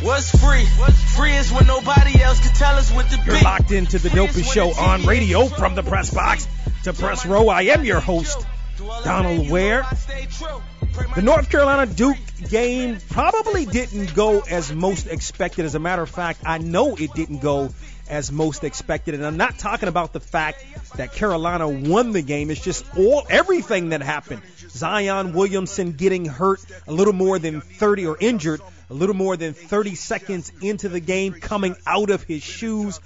What's free? Free is when nobody else can tell us what to You're be. locked into the dopest show on radio from the press box to press row. I am your host, Donald Ware. The North Carolina Duke game probably didn't go as most expected. As a matter of fact, I know it didn't go as most expected. And I'm not talking about the fact that Carolina won the game. It's just all everything that happened. Zion Williamson getting hurt a little more than 30 or injured a little more than 30 seconds into the game, coming out of his shoes,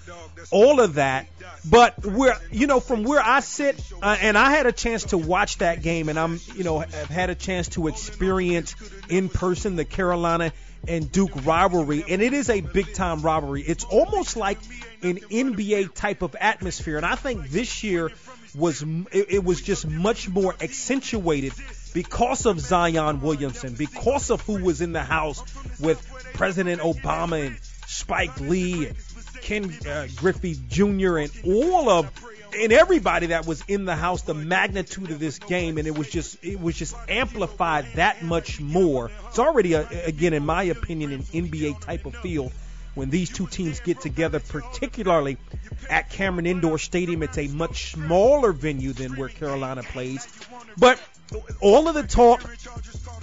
all of that. But where, you know, from where I sit, uh, and I had a chance to watch that game, and I'm, you know, have had a chance to experience in person the Carolina and Duke rivalry, and it is a big time rivalry. It's almost like an NBA type of atmosphere, and I think this year was it, it was just much more accentuated because of Zion Williamson, because of who was in the house with President Obama and Spike Lee and Ken uh, Griffey Jr. and all of and everybody that was in the house, the magnitude of this game, and it was just it was just amplified that much more. It's already a, again, in my opinion, an NBA type of feel when these two teams get together, particularly at Cameron Indoor Stadium. It's a much smaller venue than where Carolina plays, but all of the talk,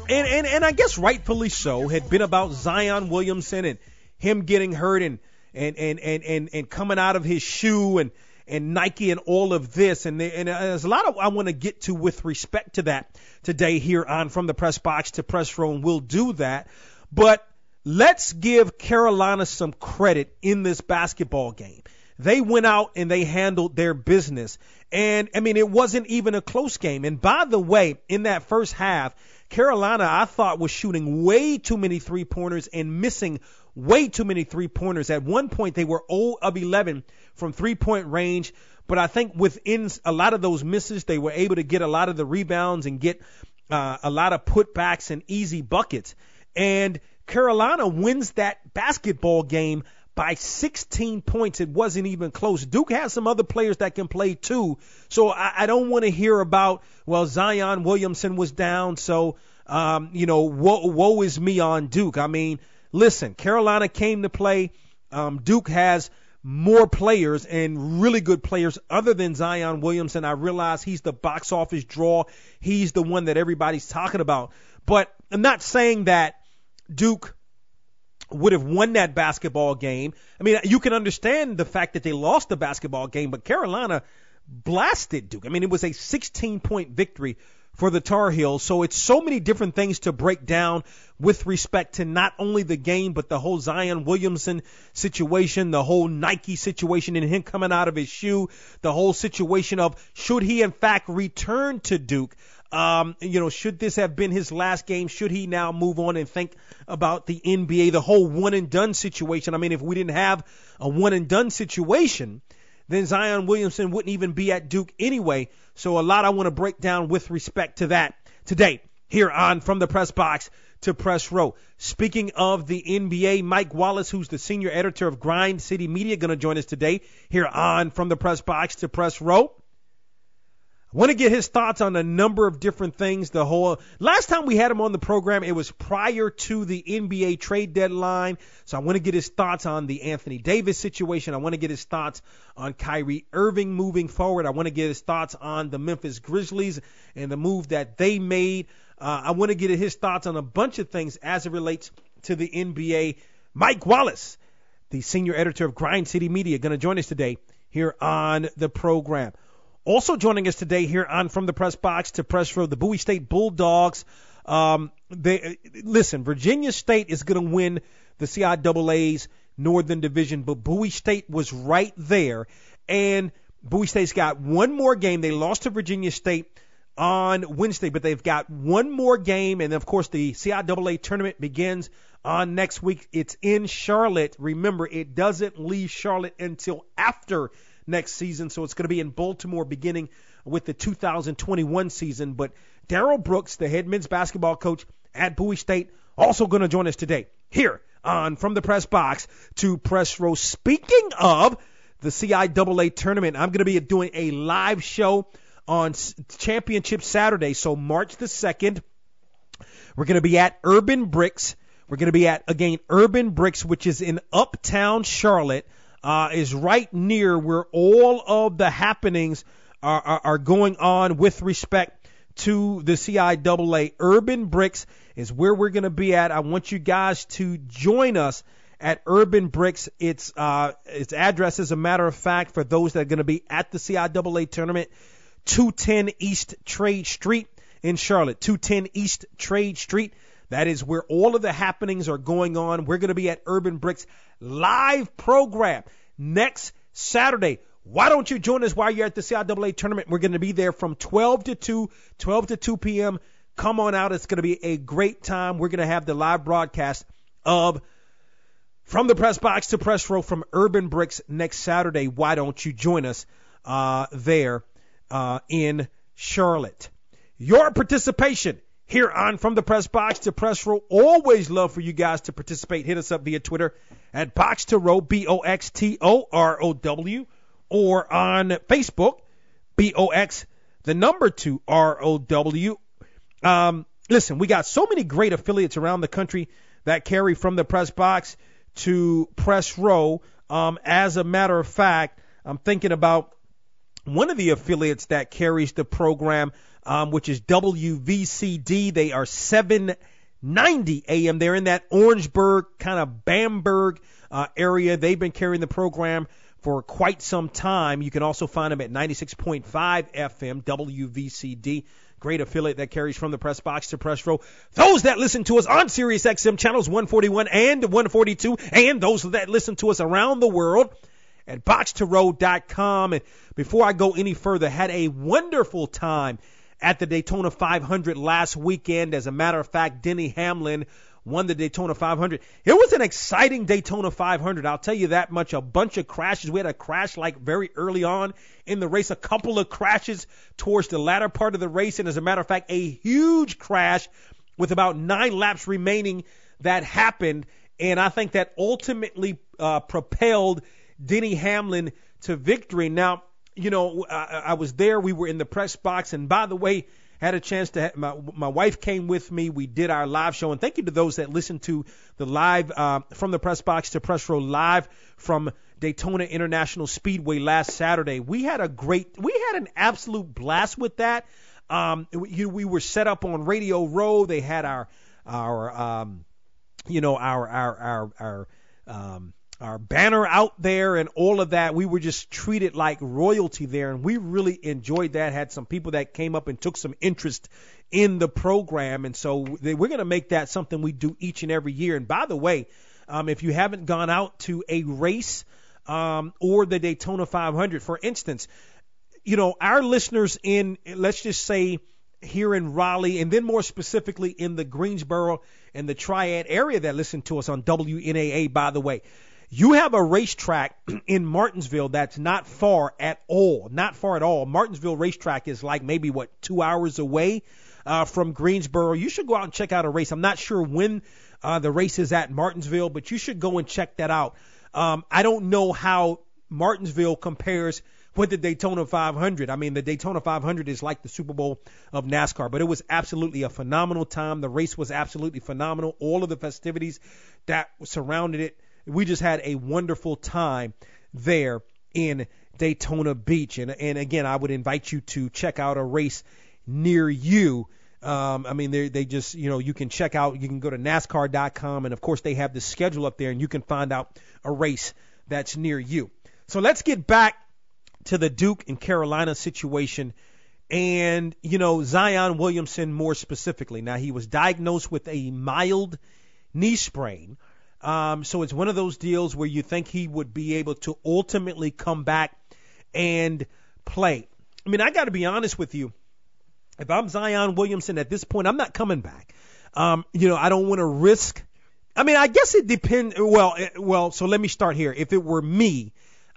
and, and, and I guess rightfully so, had been about Zion Williamson and him getting hurt and, and, and, and, and, and coming out of his shoe and, and Nike and all of this. And, and there's a lot of I want to get to with respect to that today here on From the Press Box to Press Row. we'll do that. But let's give Carolina some credit in this basketball game. They went out and they handled their business. And I mean, it wasn't even a close game. And by the way, in that first half, Carolina, I thought, was shooting way too many three pointers and missing way too many three pointers. At one point, they were 0 of 11 from three point range. But I think within a lot of those misses, they were able to get a lot of the rebounds and get uh, a lot of putbacks and easy buckets. And Carolina wins that basketball game by 16 points. It wasn't even close. Duke has some other players that can play too. So I, I don't want to hear about, well, Zion Williamson was down. So, um, you know, woe, woe is me on Duke. I mean, listen, Carolina came to play. Um, Duke has more players and really good players other than Zion Williamson. I realize he's the box office draw. He's the one that everybody's talking about. But I'm not saying that Duke would have won that basketball game. I mean, you can understand the fact that they lost the basketball game, but Carolina blasted Duke. I mean, it was a 16 point victory for the Tar Heels. So it's so many different things to break down with respect to not only the game, but the whole Zion Williamson situation, the whole Nike situation and him coming out of his shoe, the whole situation of should he in fact return to Duke. Um, you know, should this have been his last game? Should he now move on and think about the NBA, the whole one and done situation? I mean, if we didn't have a one and done situation, then Zion Williamson wouldn't even be at Duke anyway. So a lot I want to break down with respect to that today here on From the Press Box to Press Row. Speaking of the NBA, Mike Wallace, who's the senior editor of Grind City Media, going to join us today here on From the Press Box to Press Row. I want to get his thoughts on a number of different things. The whole last time we had him on the program, it was prior to the NBA trade deadline. So I want to get his thoughts on the Anthony Davis situation. I want to get his thoughts on Kyrie Irving moving forward. I want to get his thoughts on the Memphis Grizzlies and the move that they made. Uh, I want to get his thoughts on a bunch of things as it relates to the NBA. Mike Wallace, the senior editor of Grind City Media, going to join us today here on the program. Also joining us today here on From the Press Box to Press Row, the Bowie State Bulldogs. Um, they listen. Virginia State is going to win the CIAA's Northern Division, but Bowie State was right there, and Bowie State's got one more game. They lost to Virginia State on Wednesday, but they've got one more game, and of course the CIAA tournament begins on next week. It's in Charlotte. Remember, it doesn't leave Charlotte until after next season, so it's going to be in Baltimore beginning with the 2021 season. But Darrell Brooks, the head men's basketball coach at Bowie State, also going to join us today here on From the Press Box to Press Row. Speaking of the CIAA tournament, I'm going to be doing a live show on Championship Saturday, so March the 2nd. We're going to be at Urban Bricks. We're going to be at, again, Urban Bricks, which is in Uptown Charlotte, uh, is right near where all of the happenings are, are, are going on with respect to the CIAA. Urban Bricks is where we're going to be at. I want you guys to join us at Urban Bricks. Its uh, its address, as a matter of fact, for those that are going to be at the CIAA tournament, 210 East Trade Street in Charlotte. 210 East Trade Street. That is where all of the happenings are going on. We're going to be at Urban Bricks live program next Saturday. Why don't you join us while you're at the CIAA tournament? We're going to be there from 12 to 2, 12 to 2 p.m. Come on out. It's going to be a great time. We're going to have the live broadcast of from the press box to press row from Urban Bricks next Saturday. Why don't you join us uh, there uh, in Charlotte? Your participation here on From the Press Box to Press Row. Always love for you guys to participate. Hit us up via Twitter at Box to Row, B O X T O R O W, or on Facebook, B O X, the number two R O W. Um, listen, we got so many great affiliates around the country that carry from the press box to press row. Um, as a matter of fact, I'm thinking about one of the affiliates that carries the program um, which is WVCD. They are 790 AM. They're in that Orangeburg, kind of Bamberg uh, area. They've been carrying the program for quite some time. You can also find them at 96.5 FM, WVCD. Great affiliate that carries from the press box to press row. Those that listen to us on Sirius XM channels 141 and 142, and those that listen to us around the world at boxtorow.com. And before I go any further, had a wonderful time at the Daytona 500 last weekend. As a matter of fact, Denny Hamlin won the Daytona 500. It was an exciting Daytona 500. I'll tell you that much. A bunch of crashes. We had a crash like very early on in the race, a couple of crashes towards the latter part of the race, and as a matter of fact, a huge crash with about nine laps remaining that happened. And I think that ultimately uh, propelled Denny Hamlin to victory. Now, you know, I, I was there. We were in the press box, and by the way, had a chance to. Have, my my wife came with me. We did our live show, and thank you to those that listened to the live uh, from the press box to press row live from Daytona International Speedway last Saturday. We had a great, we had an absolute blast with that. Um, we, we were set up on Radio Row. They had our our um, you know our our our our um, our banner out there and all of that. We were just treated like royalty there, and we really enjoyed that. Had some people that came up and took some interest in the program, and so they, we're going to make that something we do each and every year. And by the way, um, if you haven't gone out to a race um, or the Daytona 500, for instance, you know our listeners in let's just say here in Raleigh, and then more specifically in the Greensboro and the Triad area that listen to us on WNAA, by the way. You have a racetrack in Martinsville that's not far at all, not far at all. Martinsville racetrack is like maybe what two hours away uh, from Greensboro. You should go out and check out a race. I'm not sure when uh, the race is at Martinsville, but you should go and check that out. Um, I don't know how Martinsville compares with the Daytona 500. I mean, the Daytona 500 is like the Super Bowl of NASCAR, but it was absolutely a phenomenal time. The race was absolutely phenomenal. All of the festivities that surrounded it we just had a wonderful time there in Daytona Beach. And, and again, I would invite you to check out a race near you. Um, I mean, they they just you know you can check out you can go to NASCAR.com and of course they have the schedule up there and you can find out a race that's near you. So let's get back to the Duke and Carolina situation and, you know, Zion Williamson more specifically. Now, he was diagnosed with a mild knee sprain. Um, so it's one of those deals where you think he would be able to ultimately come back and play. I mean, I got to be honest with you. If I'm Zion Williamson at this point, I'm not coming back. Um, you know, I don't want to risk. I mean, I guess it depends. Well, eh, well, so let me start here. If it were me,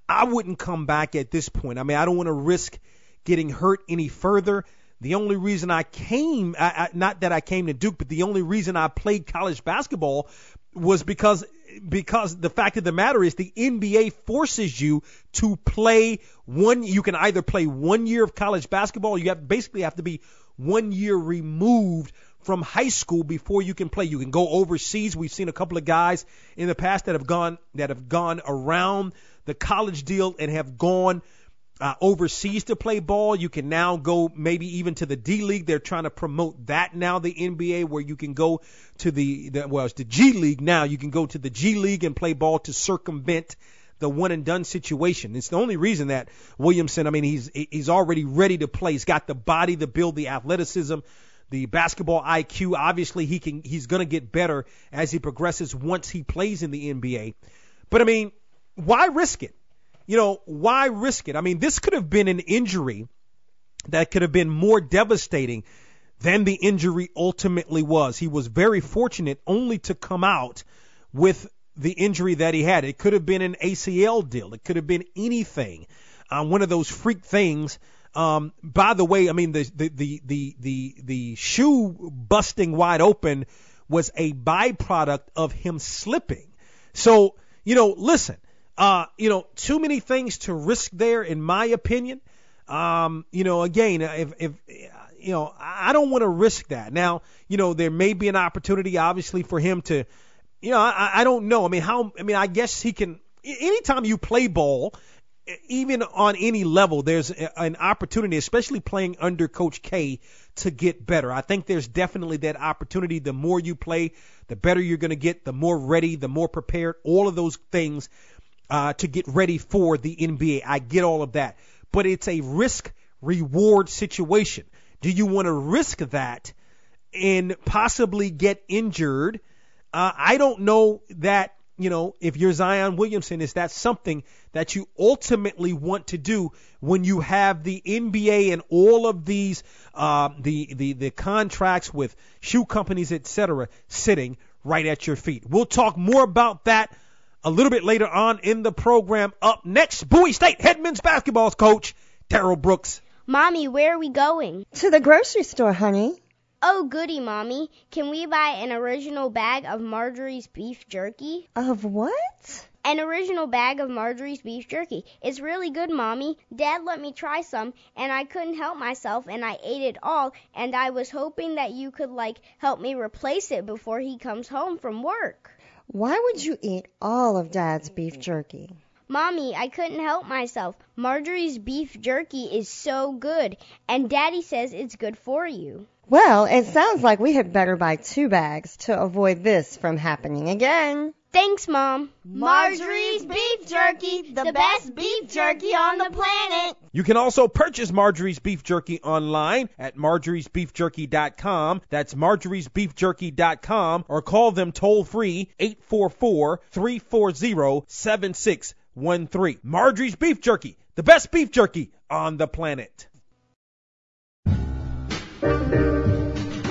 I wouldn't come back at this point. I mean, I don't want to risk getting hurt any further. The only reason I came, I, I, not that I came to Duke, but the only reason I played college basketball was because because the fact of the matter is the NBA forces you to play one. You can either play one year of college basketball, or you have basically have to be one year removed from high school before you can play. You can go overseas. We've seen a couple of guys in the past that have gone that have gone around the college deal and have gone uh, overseas to play ball. You can now go maybe even to the D League. They're trying to promote that now, the NBA, where you can go to the, the well, it's the G League now. You can go to the G League and play ball to circumvent the one and done situation. It's the only reason that Williamson, I mean, he's he's already ready to play. He's got the body, the build, the athleticism, the basketball IQ. Obviously, he can he's going to get better as he progresses once he plays in the NBA. But I mean, why risk it? You know, why risk it? I mean, this could have been an injury that could have been more devastating than the injury ultimately was. He was very fortunate only to come out with the injury that he had. It could have been an ACL deal. It could have been anything. Um, one of those freak things. Um, by the way, I mean the the the the the, the shoe busting wide open was a byproduct of him slipping. So you know, listen. Uh, you know, too many things to risk there, in my opinion. Um, you know, again, if, if you know, I don't want to risk that. Now, you know, there may be an opportunity, obviously, for him to, you know, I, I don't know. I mean, how? I mean, I guess he can. Anytime you play ball, even on any level, there's an opportunity, especially playing under Coach K, to get better. I think there's definitely that opportunity. The more you play, the better you're going to get, the more ready, the more prepared, all of those things uh, to get ready for the NBA. I get all of that, but it's a risk reward situation. Do you want to risk that and possibly get injured? Uh, I don't know that you know, if you're Zion Williamson, is that something that you ultimately want to do when you have the NBA and all of these, uh, the, the, the contracts with shoe companies, et cetera, sitting right at your feet? We'll talk more about that a little bit later on in the program. Up next, Bowie State head men's basketball coach Darrell Brooks. Mommy, where are we going? To the grocery store, honey. Oh, goody, Mommy. Can we buy an original bag of Marjorie's beef jerky? Of what? An original bag of Marjorie's beef jerky. It's really good, Mommy. Dad let me try some, and I couldn't help myself, and I ate it all, and I was hoping that you could, like, help me replace it before he comes home from work. Why would you eat all of Dad's beef jerky? Mommy, I couldn't help myself. Marjorie's beef jerky is so good, and Daddy says it's good for you. Well, it sounds like we had better buy two bags to avoid this from happening again. Thanks, Mom. Marjorie's Beef Jerky, the best beef jerky on the planet. You can also purchase Marjorie's Beef Jerky online at marjoriesbeefjerky.com. That's marjoriesbeefjerky.com or call them toll free 844 340 7613. Marjorie's Beef Jerky, the best beef jerky on the planet.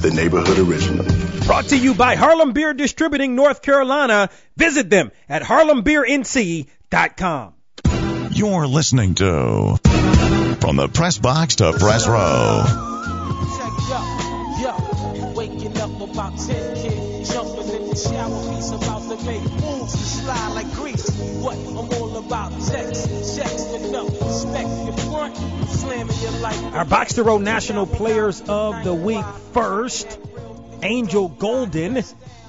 the neighborhood original. Brought to you by Harlem Beer Distributing North Carolina. Visit them at harlembeernc.com. You're listening to From the Press Box to Press Row. Check it out. Yo, waking up all about 10 kid. Jumping in the shower, piece about to make moves to slide like grease. What I'm all about, checks, checks enough, respect your front, slamming your life. Our Box Row National Players of the Week first. Angel Golden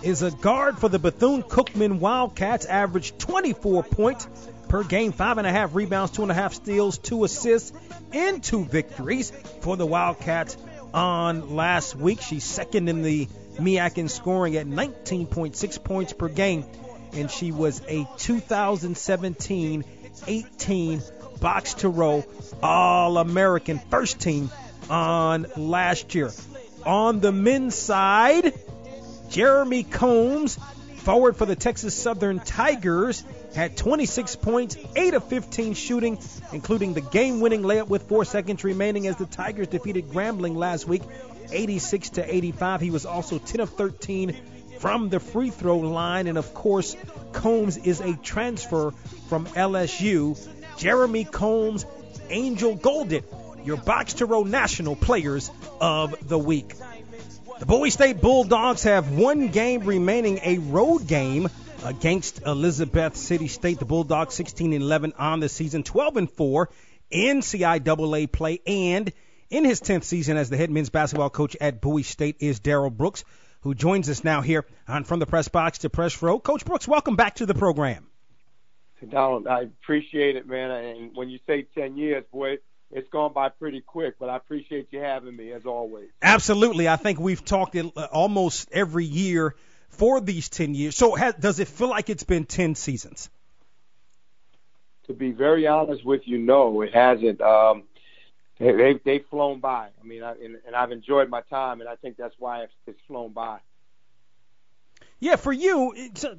is a guard for the Bethune Cookman Wildcats, averaged 24 points per game, five and a half rebounds, two and a half steals, two assists, and two victories for the Wildcats on last week. She's second in the MEAC in scoring at 19.6 points per game, and she was a 2017 18 box to row All American first team on last year. On the men's side, Jeremy Combs, forward for the Texas Southern Tigers, had 26 points, 8 of 15 shooting, including the game-winning layup with 4 seconds remaining as the Tigers defeated Grambling last week, 86 to 85. He was also 10 of 13 from the free throw line, and of course, Combs is a transfer from LSU. Jeremy Combs, Angel Golden, your Box to Row National Players of the Week. The Bowie State Bulldogs have one game remaining, a road game against Elizabeth City State. The Bulldogs 16 and 11 on the season, 12 and 4 in CIAA play, and in his 10th season as the head men's basketball coach at Bowie State is Darrell Brooks, who joins us now here on From the Press Box to Press Row. Coach Brooks, welcome back to the program. Donald, I appreciate it, man. And when you say 10 years, boy, it's gone by pretty quick, but I appreciate you having me as always. Absolutely. I think we've talked almost every year for these 10 years. So has, does it feel like it's been 10 seasons? To be very honest with you, no, it hasn't. Um, they, they've flown by. I mean, I, and, and I've enjoyed my time, and I think that's why it's, it's flown by. Yeah, for you, it's a,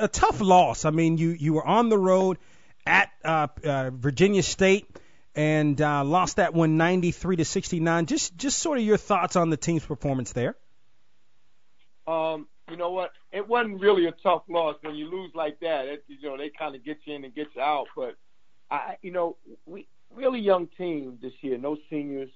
a tough loss. I mean, you you were on the road at uh, uh, Virginia State and uh, lost that one 93 to 69. Just just sort of your thoughts on the team's performance there. Um, you know what? It wasn't really a tough loss when you lose like that. It, you know, they kind of get you in and get you out. But I, you know, we really young team this year, no seniors,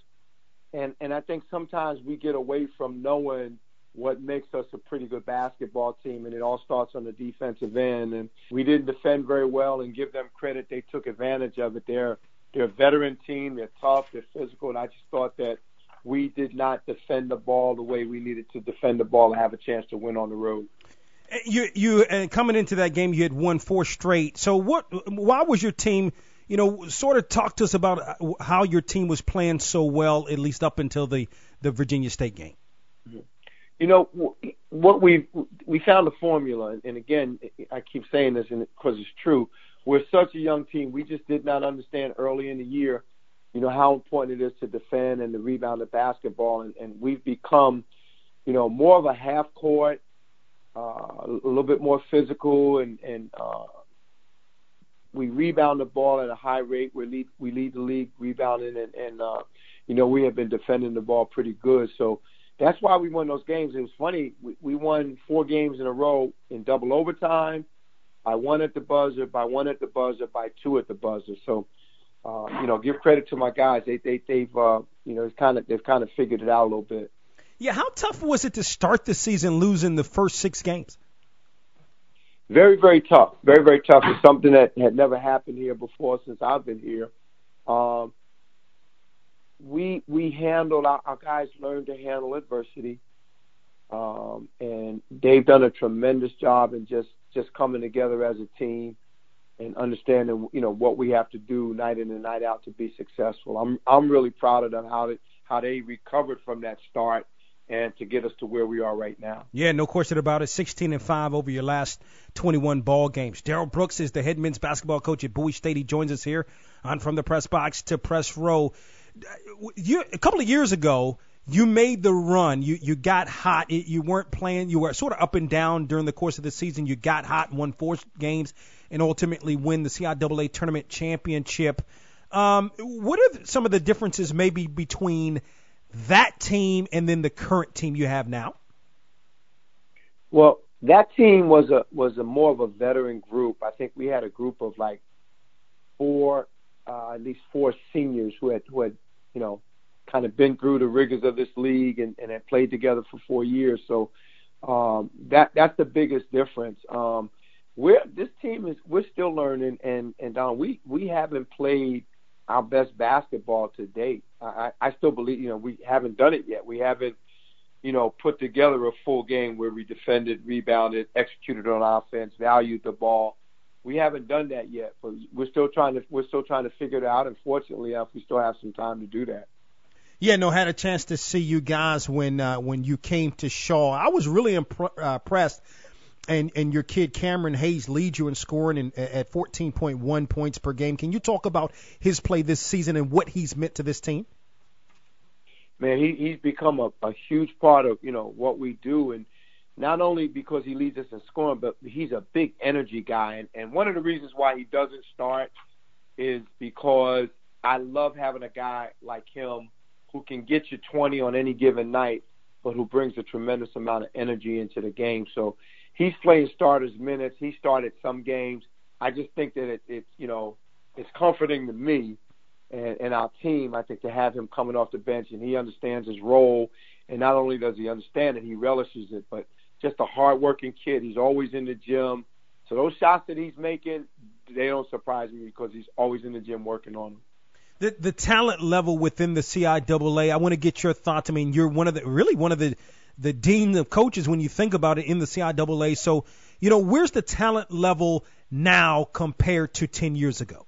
and and I think sometimes we get away from knowing what makes us a pretty good basketball team, and it all starts on the defensive end. And we didn't defend very well, and give them credit. They took advantage of it. They're they're a veteran team. They're tough. They're physical, and I just thought that we did not defend the ball the way we needed to defend the ball and have a chance to win on the road. You you uh, coming into that game, you had won four straight. So what? Why was your team? You know, sort of talk to us about how your team was playing so well, at least up until the the Virginia State game. You know what we we found a formula, and again, I keep saying this because it's true. We're such a young team. We just did not understand early in the year you know, how important it is to defend and to rebound the basketball. And, and we've become, you know, more of a half court, uh, a little bit more physical, and, and uh, we rebound the ball at a high rate. We lead, we lead the league rebounding, and, and uh, you know, we have been defending the ball pretty good. So that's why we won those games. It was funny. We, we won four games in a row in double overtime, by one at the buzzer, by one at the buzzer, by two at the buzzer. So uh, you know, give credit to my guys. They they they've uh, you know, kind of they've kind of figured it out a little bit. Yeah, how tough was it to start the season losing the first six games? Very very tough. Very very tough. It's something that had never happened here before since I've been here. Um, we we handled our, our guys learned to handle adversity, um, and they've done a tremendous job in just just coming together as a team and understanding you know what we have to do night in and night out to be successful. I'm I'm really proud of them how they how they recovered from that start and to get us to where we are right now. Yeah, no question about it. 16 and 5 over your last 21 ball games. Darrell Brooks is the head men's basketball coach at Bowie State. He joins us here on From the Press Box to Press Row. You, a couple of years ago, you made the run. You you got hot. You weren't playing. You were sort of up and down during the course of the season. You got hot, won four games and ultimately win the CIAA tournament championship. Um, what are some of the differences maybe between that team and then the current team you have now? Well, that team was a was a more of a veteran group. I think we had a group of like four, uh, at least four seniors who had who had you know kind of been through the rigors of this league and, and have played together for four years. So um, that that's the biggest difference. Um, we're this team is we're still learning, and and Don, we we haven't played our best basketball to date. I, I still believe you know we haven't done it yet. We haven't you know put together a full game where we defended, rebounded, executed on offense, valued the ball. We haven't done that yet, but we're still trying to we're still trying to figure it out. Unfortunately, fortunately, enough, we still have some time to do that. Yeah, no, had a chance to see you guys when uh, when you came to Shaw. I was really impr- uh, impressed. And and your kid Cameron Hayes leads you in scoring in, at 14.1 points per game. Can you talk about his play this season and what he's meant to this team? Man, he he's become a, a huge part of you know what we do, and not only because he leads us in scoring, but he's a big energy guy. And, and one of the reasons why he doesn't start is because I love having a guy like him who can get you 20 on any given night, but who brings a tremendous amount of energy into the game. So he's playing starters minutes. He started some games. I just think that it, it's you know it's comforting to me and, and our team. I think to have him coming off the bench and he understands his role, and not only does he understand it, he relishes it. But just a hardworking kid. He's always in the gym. So those shots that he's making, they don't surprise me because he's always in the gym working on them the the talent level within the CIAA. I want to get your thoughts. I mean, you're one of the really one of the the dean of coaches when you think about it in the CIAA. So, you know, where's the talent level now compared to 10 years ago?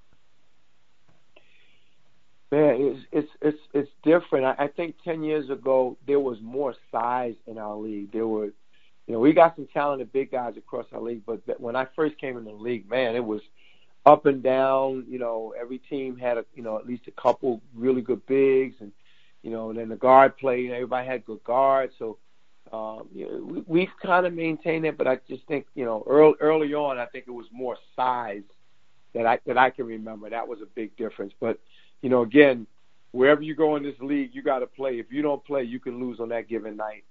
Man, it's it's it's, it's different. I, I think 10 years ago there was more size in our league. There were, you know, we got some talented big guys across our league, but when I first came in the league, man, it was up and down. You know, every team had a you know at least a couple really good bigs, and you know, and then the guard play. Everybody had good guards, so. Um, you know, we, we've kind of maintained it, but I just think you know early early on, I think it was more size that I that I can remember. That was a big difference. But you know, again, wherever you go in this league, you got to play. If you don't play, you can lose on that given night.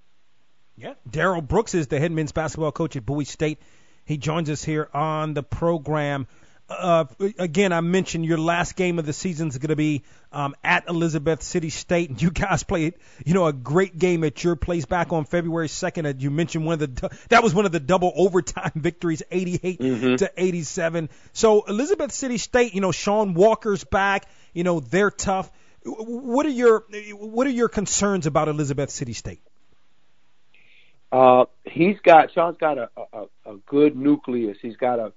Yeah, Darrell Brooks is the head men's basketball coach at Bowie State. He joins us here on the program uh, again, I mentioned your last game of the season is going to be um, at Elizabeth City State, and you guys played, you know, a great game at your place back on February 2nd. You mentioned one of the that was one of the double overtime victories, 88 mm-hmm. to 87. So Elizabeth City State, you know, Shawn Walker's back. You know, they're tough. What are your what are your concerns about Elizabeth City State? Uh, he's got Shawn's got a, a, a good nucleus. He's got a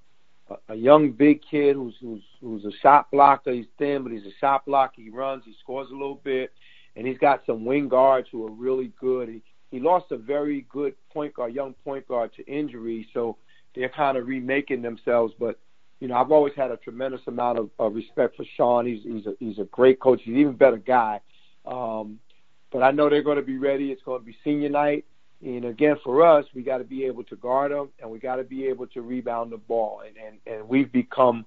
a, young big kid who's who's who's a shot blocker. He's thin, but he's a shot blocker. He runs, he scores a little bit, and he's got some wing guards who are really good. He he lost a very good point guard, young point guard to injury, so they're kind of remaking themselves. But you know, I've always had a tremendous amount of, of respect for Sean. He's he's a he's a great coach. He's an even better guy. Um, but I know they're going to be ready. It's going to be senior night. And again, for us, we got to be able to guard them, and we got to be able to rebound the ball. And, and and we've become,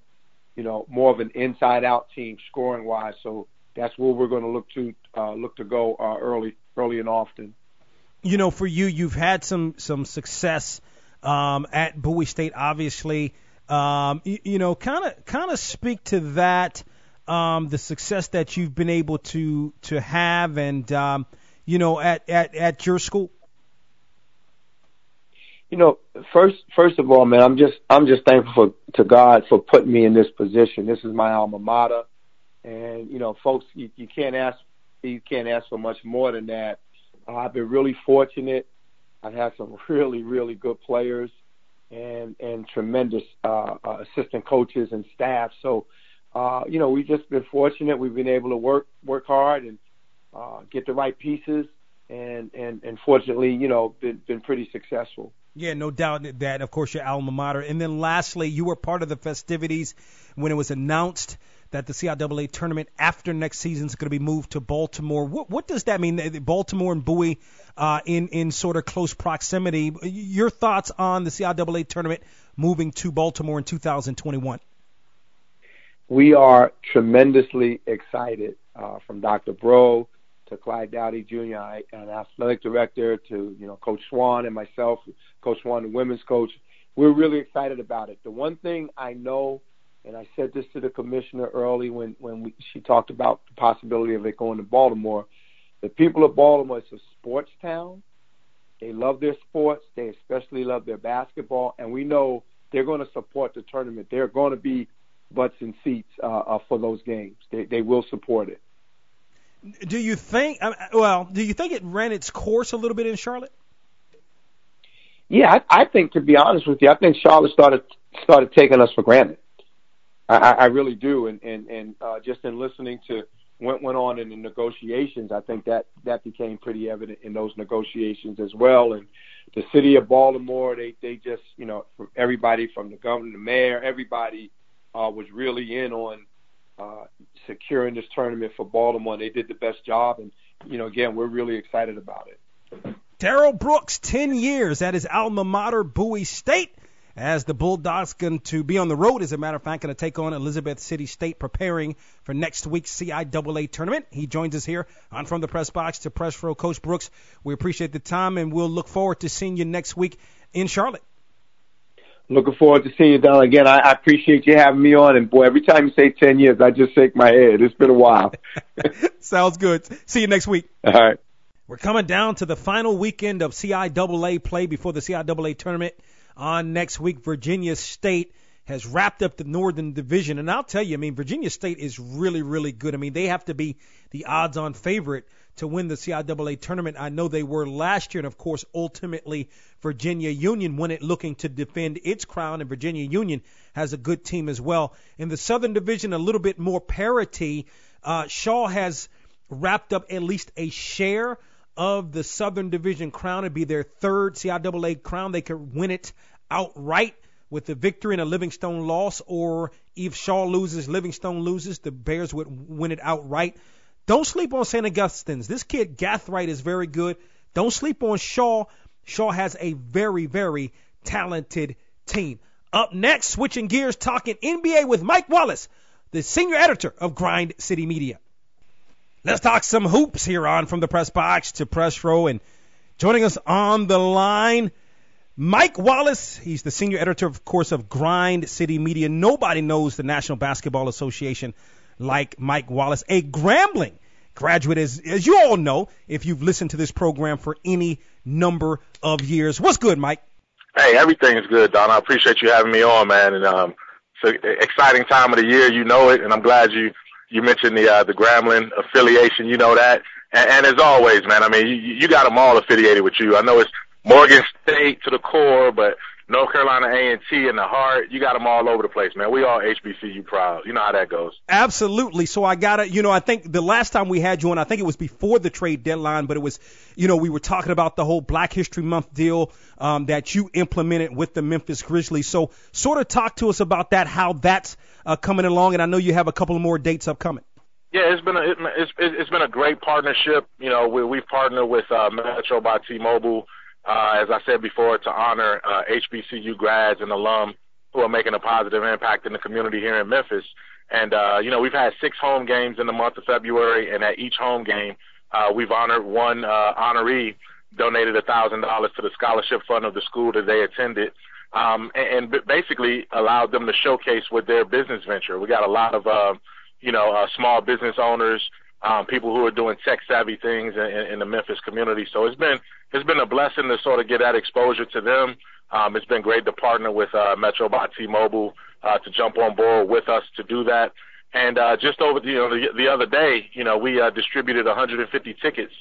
you know, more of an inside-out team scoring wise. So that's where we're going to look to uh, look to go uh, early, early and often. You know, for you, you've had some some success um, at Bowie State, obviously. Um, you, you know, kind of kind of speak to that, um, the success that you've been able to to have, and um, you know, at at at your school. You know, first first of all, man, I'm just I'm just thankful for, to God for putting me in this position. This is my alma mater, and you know, folks, you, you can't ask you can't ask for much more than that. Uh, I've been really fortunate. I've had some really really good players and and tremendous uh, uh, assistant coaches and staff. So, uh, you know, we've just been fortunate. We've been able to work work hard and uh, get the right pieces, and and and fortunately, you know, been been pretty successful. Yeah, no doubt that, of course, your alma mater. And then lastly, you were part of the festivities when it was announced that the CIAA tournament after next season is going to be moved to Baltimore. What, what does that mean? Baltimore and Bowie uh, in in sort of close proximity. Your thoughts on the CIAA tournament moving to Baltimore in 2021? We are tremendously excited uh, from Dr. Breaux to Clyde Doughty Jr., an athletic director, to you know Coach Swan and myself, Coach Swan, the women's coach. We're really excited about it. The one thing I know, and I said this to the commissioner early when when we, she talked about the possibility of it going to Baltimore. the people of Baltimore is a sports town. They love their sports. They especially love their basketball, and we know they're going to support the tournament. They're going to be butts and seats uh, uh, for those games. They, they will support it. Do you think? Well, do you think it ran its course a little bit in Charlotte? Yeah, I, I think to be honest with you, I think Charlotte started started taking us for granted. I, I really do, and and and uh, just in listening to what went on in the negotiations, I think that that became pretty evident in those negotiations as well. And the city of Baltimore, they they just you know everybody from the governor, the mayor, everybody uh, was really in on uh, securing this tournament for Baltimore. They did the best job, and you know again we're really excited about it. Darrell Brooks, 10 years at his alma mater, Bowie State, as the Bulldogs going to be on the road, as a matter of fact, going to take on Elizabeth City State, preparing for next week's CIAA tournament. He joins us here on From the Press Box to Press Row. Coach Brooks, we appreciate the time, and we'll look forward to seeing you next week in Charlotte. Looking forward to seeing you, Don. Again, I, I appreciate you having me on. And boy, every time you say 10 years, I just shake my head. It's been a while. Sounds good. See you next week. All right. We're coming down to the final weekend of CIAA play before the CIAA tournament on next week. Virginia State has wrapped up the Northern Division, and I'll tell you, I mean, Virginia State is really, really good. I mean, they have to be the odds-on favorite to win the CIAA tournament. I know they were last year, and of course, ultimately, Virginia Union won it looking to defend its crown, and Virginia Union has a good team as well. In the Southern Division, a little bit more parity. Uh, Shaw has wrapped up at least a share of the Southern Division crown. It'd be their third CIAA crown. They could win it outright with the victory and a Livingstone loss, or if Shaw loses, Livingstone loses, the Bears would win it outright. Don't sleep on St. Augustine's. This kid Gathright is very good. Don't sleep on Shaw. Shaw has a very, very talented team. Up next, switching gears, talking NBA with Mike Wallace, the senior editor of Grind City Media. Let's talk some hoops here on from the press box to press row. And joining us on the line, Mike Wallace. He's the senior editor, of course, of Grind City Media. Nobody knows the National Basketball Association like Mike Wallace, a Grambling graduate, as, as you all know, if you've listened to this program for any number of years. What's good, Mike? Hey, everything's good, Don. I appreciate you having me on, man. And um, it's an exciting time of the year. You know it, and I'm glad you you mentioned the uh, the Grambling affiliation. You know that, and, and as always, man. I mean, you, you got them all affiliated with you. I know it's Morgan State to the core, but North Carolina A&T in the heart. You got them all over the place, man. We all HBCU proud. You know how that goes. Absolutely. So I got to, you know, I think the last time we had you on, I think it was before the trade deadline, but it was, you know, we were talking about the whole Black History Month deal um, that you implemented with the Memphis Grizzlies. So sort of talk to us about that, how that's uh, coming along, and I know you have a couple of more dates upcoming. Yeah, it's been a it, it's it's been a great partnership. You know, we we've partnered with uh, Metro by T-Mobile uh, as I said before, to honor uh, HBCU grads and alum who are making a positive impact in the community here in Memphis. And, uh, you know, we've had six home games in the month of February, and at each home game, uh, we've honored one uh, honoree donated a thousand dollars to the scholarship fund of the school that they attended, um, and, and basically allowed them to showcase what their business venture. We got a lot of, uh, you know, uh, small business owners, um, people who are doing tech savvy things in, in the Memphis community. So it's been it's been a blessing to sort of get that exposure to them. Um, it's been great to partner with uh, Metro by T-Mobile uh, to jump on board with us to do that. And uh, just over the, you know the, the other day, you know, we uh, distributed 150 tickets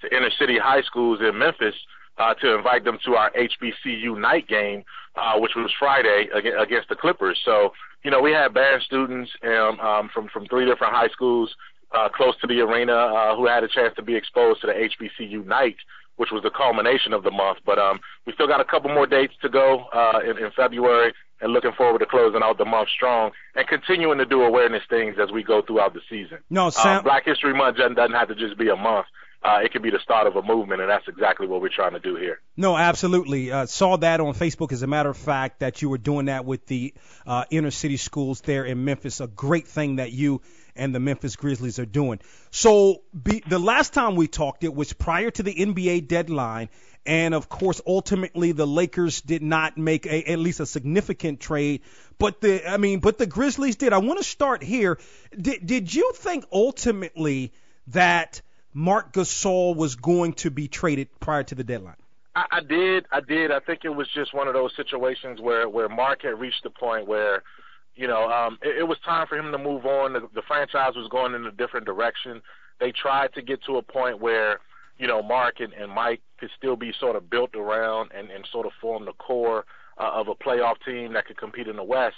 to inner city high schools in Memphis uh, to invite them to our HBCU night game, uh, which was Friday against the Clippers. So, you know, we had band students um, um, from from three different high schools uh, close to the arena uh, who had a chance to be exposed to the HBCU night which was the culmination of the month. But um, we still got a couple more dates to go uh, in, in February, and looking forward to closing out the month strong and continuing to do awareness things as we go throughout the season. No, Sam. Um, Black History Month doesn't have to just be a month. Uh, it could be the start of a movement, and that's exactly what we're trying to do here. No, absolutely. Uh, saw that on Facebook, as a matter of fact, that you were doing that with the uh, inner city schools there in Memphis. A great thing that you and the Memphis Grizzlies are doing. So be, the last time we talked, it was prior to the NBA deadline. And of course, ultimately, the Lakers did not make a, at least a significant trade. But the, I mean, but the Grizzlies did. I want to start here. Did, did you think ultimately that Marc Gasol was going to be traded prior to the deadline? I, I did. I did. I think it was just one of those situations where where Marc had reached the point where, you know, um, it, it was time for him to move on. The, the franchise was going in a different direction. They tried to get to a point where, you know, Marc and, and Mike could still be sort of built around and, and sort of form the core uh, of a playoff team that could compete in the West.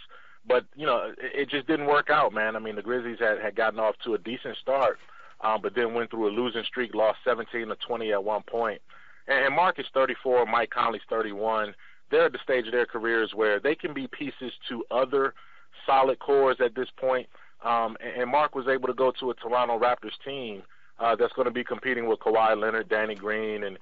But you know, it, it just didn't work out, man. I mean, the Grizzlies had had gotten off to a decent start, um, but then went through a losing streak, lost 17 to 20 at one point. And, and Marc is 34, Mike Conley's 31. They're at the stage of their careers where they can be pieces to other solid cores at this point. Um, and, Marc was able to go to a Toronto Raptors team uh, that's going to be competing with Kawhi Leonard, Danny Green, and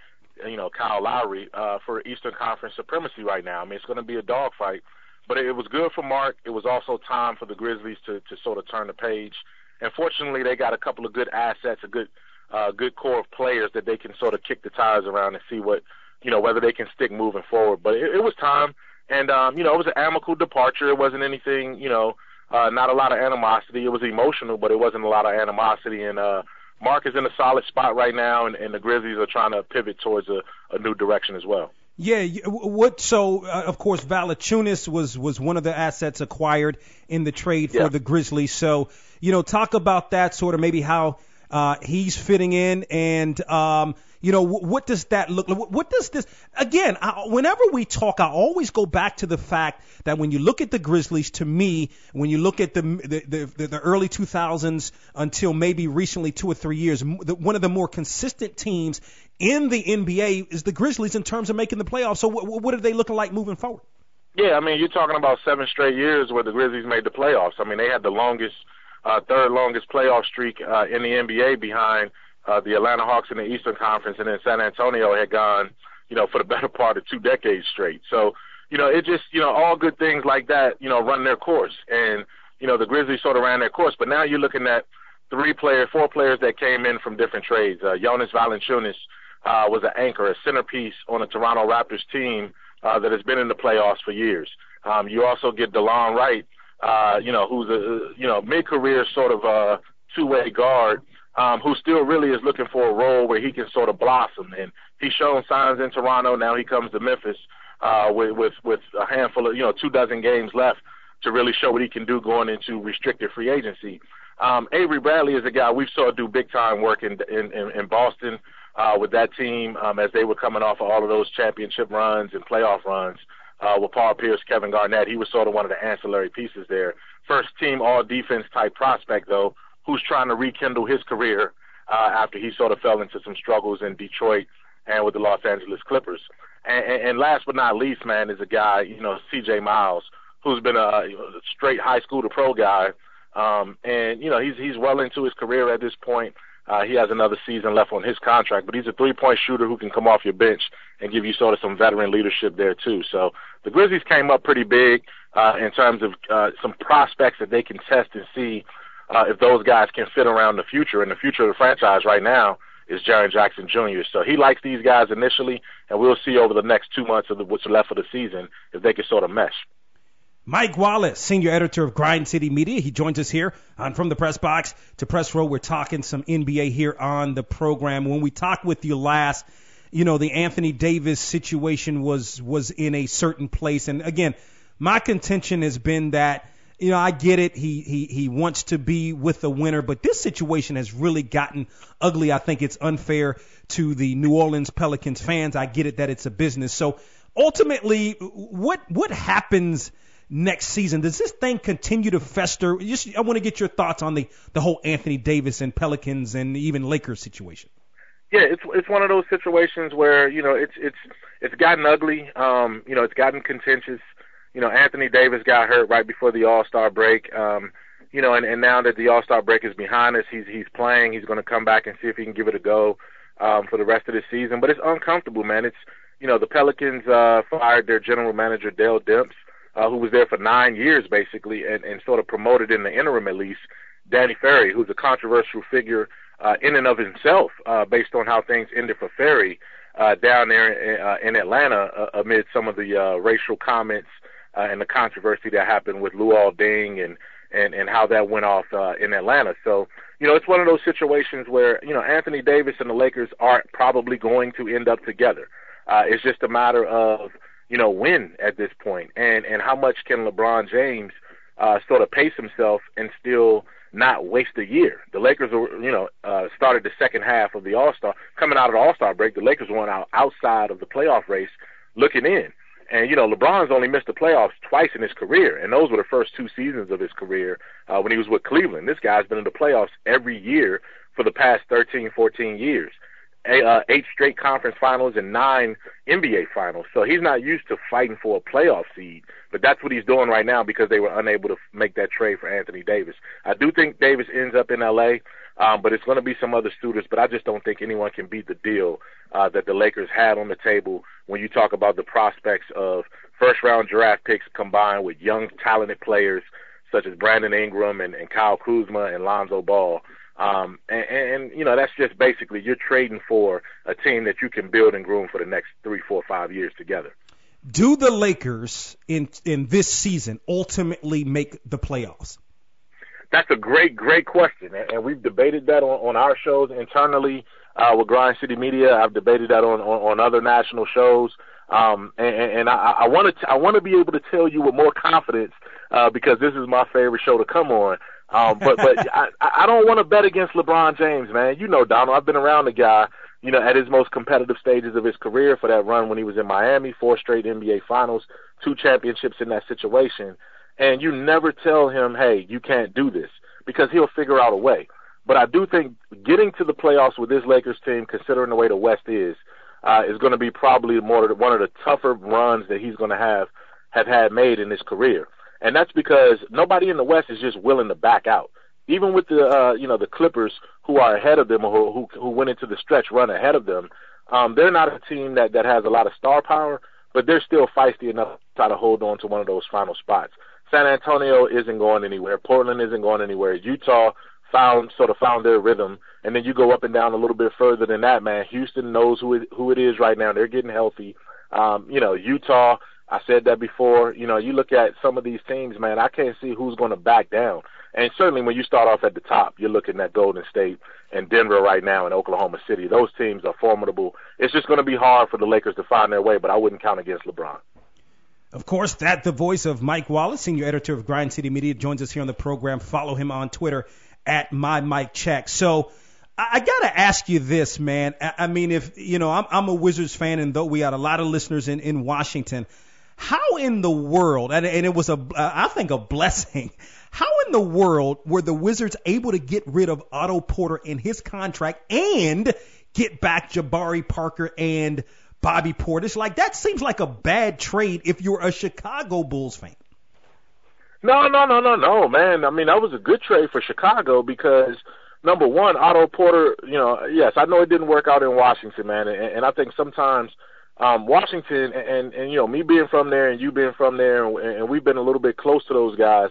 you know Kyle Lowry uh, for Eastern Conference supremacy right now. I mean, it's going to be a dogfight. But it was good for Marc. It was also time for the Grizzlies to to sort of turn the page. And fortunately, they got a couple of good assets, a good uh, good core of players that they can sort of kick the tires around and see what you know whether they can stick moving forward. But it, it was time, and um, you know it was an amicable departure. It wasn't anything, you know, uh, not a lot of animosity. It was emotional, but it wasn't a lot of animosity. And uh, Marc is in a solid spot right now, and, and the Grizzlies are trying to pivot towards a, a new direction as well. Yeah, what? So uh, of course, Valanciunas was was one of the assets acquired in the trade for yeah. the Grizzlies. So you know, talk about that sort of maybe how uh, he's fitting in, and um, you know, what does that look like? What does this, again, I, whenever we talk, I always go back to the fact that when you look at the Grizzlies, to me, when you look at the, the, the, the early 2000s until maybe recently two or three years, one of the more consistent teams in the NBA is the Grizzlies in terms of making the playoffs. So what, what are they looking like moving forward? Yeah, I mean, you're talking about seven straight years where the Grizzlies made the playoffs. I mean, they had the longest, uh, third longest playoff streak uh, in the NBA behind – uh, the Atlanta Hawks in the Eastern Conference, and then San Antonio had gone, you know, for the better part of two decades straight. So, you know, it just, you know, all good things like that, you know, run their course. And, you know, the Grizzlies sort of ran their course. But now you're looking at three players, four players that came in from different trades. Uh, Jonas Valanciunas uh, was an anchor, a centerpiece on a Toronto Raptors team uh, that has been in the playoffs for years. Um, you also get DeLon Wright, uh, you know, who's a, you know, mid-career sort of uh, two-way guard um, who still really is looking for a role where he can sort of blossom. And he's shown signs in Toronto. Now he comes to Memphis uh, with with with a handful of you know two dozen games left to really show what he can do going into restricted free agency. Um, Avery Bradley is a guy we saw do big time work in in, in, in Boston uh, with that team um, as they were coming off of all of those championship runs and playoff runs. Uh, with Paul Pierce, Kevin Garnett, he was sort of one of the ancillary pieces there. First team all defense type prospect though, who's trying to rekindle his career uh, after he sort of fell into some struggles in Detroit and with the Los Angeles Clippers. And, and, and last but not least, man, is a guy, you know, C.J. Miles, who's been a, straight high school to pro guy, um, and you know he's he's well into his career at this point. Uh, he has another season left on his contract, but he's a three-point shooter who can come off your bench and give you sort of some veteran leadership there too. So the Grizzlies came up pretty big uh, in terms of uh, some prospects that they can test and see uh, if those guys can fit around the future. And the future of the franchise right now is Jaren Jackson Jr. So he likes these guys initially, and we'll see over the next two months of the, what's left of the season if they can sort of mesh. Mike Wallace, senior editor of Grind City Media, he joins us here on From the Press Box to Press Row. We're talking some NBA here on the program. When we talked with you last, you know, the Anthony Davis situation was was in a certain place, and again, my contention has been that you know, I get it. He he he wants to be with the winner, but this situation has really gotten ugly. I think it's unfair to the New Orleans Pelicans fans. I get it that it's a business. So ultimately, what what happens next season? Does this thing continue to fester? Just I want to get your thoughts on the the whole Anthony Davis and Pelicans and even Lakers situation. Yeah, it's it's one of those situations where you know it's it's it's gotten ugly. Um, you know, it's gotten contentious you know, Anthony Davis got hurt right before the All Star break. Um, you know, and, and now that the All Star break is behind us, he's he's playing. He's going to come back and see if he can give it a go um, for the rest of the season. But it's uncomfortable, man. It's you know the Pelicans uh, fired their general manager Dell Demps, uh, who was there for nine years basically, and, and sort of promoted in the interim at least Danny Ferry, who's a controversial figure uh, in and of himself, uh, based on how things ended for Ferry uh, down there in, uh, in Atlanta uh, amid some of the uh, racial comments uh, and the controversy that happened with Luol Deng and and and how that went off uh, in Atlanta. So you know, it's one of those situations where, you know, Anthony Davis and the Lakers are probably going to end up together. Uh, it's just a matter of, you know, when at this point and, and how much can LeBron James, uh, sort of pace himself and still not waste a year. The Lakers were, you know, uh, started the second half of the All-Star, coming out of the All-Star break, the Lakers went out outside of the playoff race looking in. And you know, LeBron's only missed the playoffs twice in his career, and those were the first two seasons of his career uh, when he was with Cleveland. This guy's been in the playoffs every year for the past 13, 14 years. A, uh, eight straight conference finals and nine NBA finals. So he's not used to fighting for a playoff seed, but that's what he's doing right now because they were unable to make that trade for Anthony Davis. I do think Davis ends up in LA, um, but it's going to be some other suitors. But I just don't think anyone can beat the deal uh, that the Lakers had on the table when you talk about the prospects of first round draft picks combined with young talented players such as Brandon Ingram and, and Kyle Kuzma and Lonzo Ball. Um, and, and, you know, that's just basically you're trading for a team that you can build and groom for the next three, four, five years together. Do the Lakers in in this season ultimately make the playoffs? That's a great, great question, and we've debated that on, on our shows internally uh, with Grind City Media. I've debated that on on, on other national shows, um, and, and I want to I want to be able to tell you with more confidence uh, because this is my favorite show to come on. Um, but but I, I don't want to bet against LeBron James, man. You know, Donald. I've been around the guy. You know, at his most competitive stages of his career for that run when he was in Miami, four straight NBA Finals, two championships in that situation, and you never tell him, "Hey, you can't do this," because he'll figure out a way. But I do think getting to the playoffs with this Lakers team, considering the way the West is, uh, is going to be probably more one of the tougher runs that he's going to have have had made in his career. And that's because nobody in the West is just willing to back out. Even with the uh, you know the Clippers who are ahead of them or who who, who went into the stretch run ahead of them, um, they're not a team that that has a lot of star power, but they're still feisty enough to try to hold on to one of those final spots. San Antonio isn't going anywhere. Portland isn't going anywhere. Utah found sort of found their rhythm, and then you go up and down a little bit further than that, man. Houston knows who it, who it is right now. They're getting healthy. Um, you know, Utah I said that before. You know, you look at some of these teams, man. I can't see who's going to back down. And certainly, when you start off at the top, you're looking at Golden State and Denver right now, and Oklahoma City. Those teams are formidable. It's just going to be hard for the Lakers to find their way, but I wouldn't count against LeBron. Of course, that the voice of Mike Wallace, senior editor of Grind City Media, joins us here on the program. Follow him on Twitter at my Mike Check. So. I gotta ask you this, man. I mean, if you know, I'm, I'm a Wizards fan, and though we got a lot of listeners in in Washington, how in the world, and, and it was a, uh, I think a blessing. How in the world were the Wizards able to get rid of Otto Porter in his contract and get back Jabari Parker and Bobby Portis? Like that seems like a bad trade if you're a Chicago Bulls fan. No, no, no, no, no, man. I mean, that was a good trade for Chicago because number one, Otto Porter. You know, yes, I know it didn't work out in Washington, man, and, and I think sometimes um, Washington, and, and and you know me being from there and you being from there, and, and we've been a little bit close to those guys.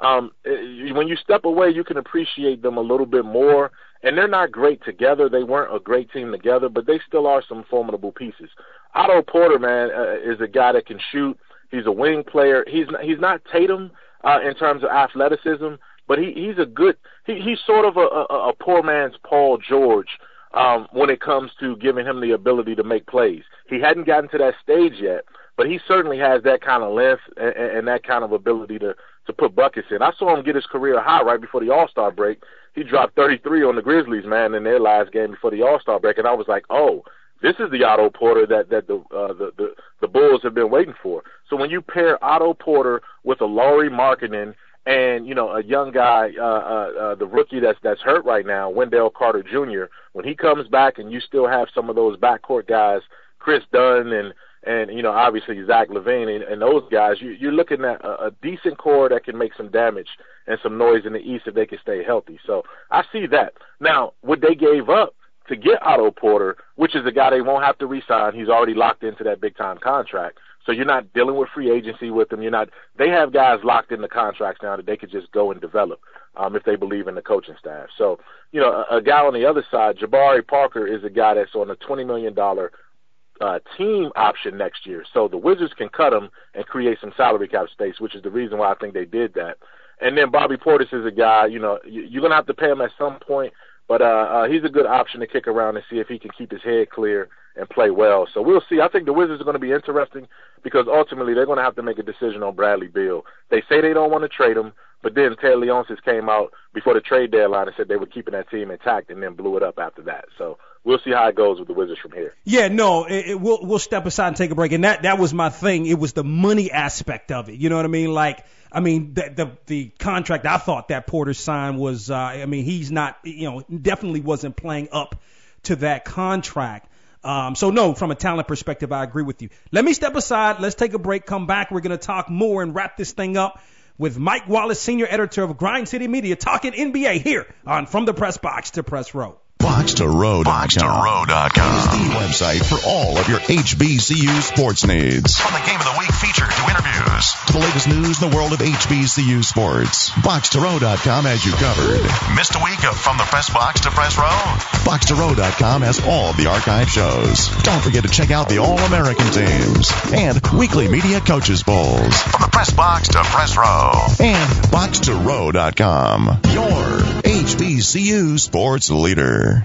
Um, when you step away, you can appreciate them a little bit more. And they're not great together. They weren't a great team together, but they still are some formidable pieces. Otto Porter, man, uh, is a guy that can shoot. He's a wing player. He's not, he's not Tatum uh, in terms of athleticism, but he he's a good. He, he's sort of a, a, a poor man's Paul George um, when it comes to giving him the ability to make plays. He hadn't gotten to that stage yet, but he certainly has that kind of length and, and that kind of ability to to put buckets in. I saw him get his career high right before the All Star break. He dropped 33 on the Grizzlies, man, in their last game before the All Star break, and I was like, oh. This is the Otto Porter that that the, uh, the the the Bulls have been waiting for. So when you pair Otto Porter with a Lauri Markkanen and you know a young guy, uh, uh, uh, the rookie that's that's hurt right now, Wendell Carter Jr. When he comes back, and you still have some of those backcourt guys, Kris Dunn and and you know obviously Zach LaVine and, and those guys, you, you're looking at a, a decent core that can make some damage and some noise in the East if they can stay healthy. So I see that. Now, what they gave up to get Otto Porter, which is a guy they won't have to re-sign, he's already locked into that big time contract. So you're not dealing with free agency with them. You're not. They have guys locked in the contracts now that they could just go and develop um, if they believe in the coaching staff. So you know, a, a guy on the other side, Jabari Parker, is a guy that's on a twenty million dollar uh, team option next year. So the Wizards can cut him and create some salary cap space, which is the reason why I think they did that. and then Bobby Portis is a guy, you know, you're gonna have to pay him at some point, but uh, uh, he's a good option to kick around and see if he can keep his head clear and play well. So we'll see. I think the Wizards are going to be interesting because ultimately they're going to have to make a decision on Bradley Beal. They say they don't want to trade him, but then Ted Leonsis came out before the trade deadline and said they were keeping that team intact, and then blew it up after that. So we'll see how it goes with the Wizards from here. Yeah, no, it, it, we'll we'll step aside and take a break, and that that was my thing. It was the money aspect of it. You know what I mean? Like. I mean, the, the the contract I thought that Porter signed was, uh, I mean, he's not, you know, definitely wasn't playing up to that contract. Um, so no, from a talent perspective, I agree with you. Let me step aside. Let's take a break. Come back. We're going to talk more and wrap this thing up with Mike Wallace, senior editor of Grind City Media, talking NBA here on From the Press Box to Press Row. BoxToRow.com BoxToRow.com is the website for all of your HBCU sports needs. From the game of the week feature to interviews to the latest news in the world of HBCU sports, BoxToRow.com has you covered. Missed a week of From the Press Box to Press Row? BoxToRow.com has all the archive shows. Don't forget to check out the All-American teams and weekly media coaches polls. From the Press Box to Press Row and BoxToRow.com, your HBCU sports leader.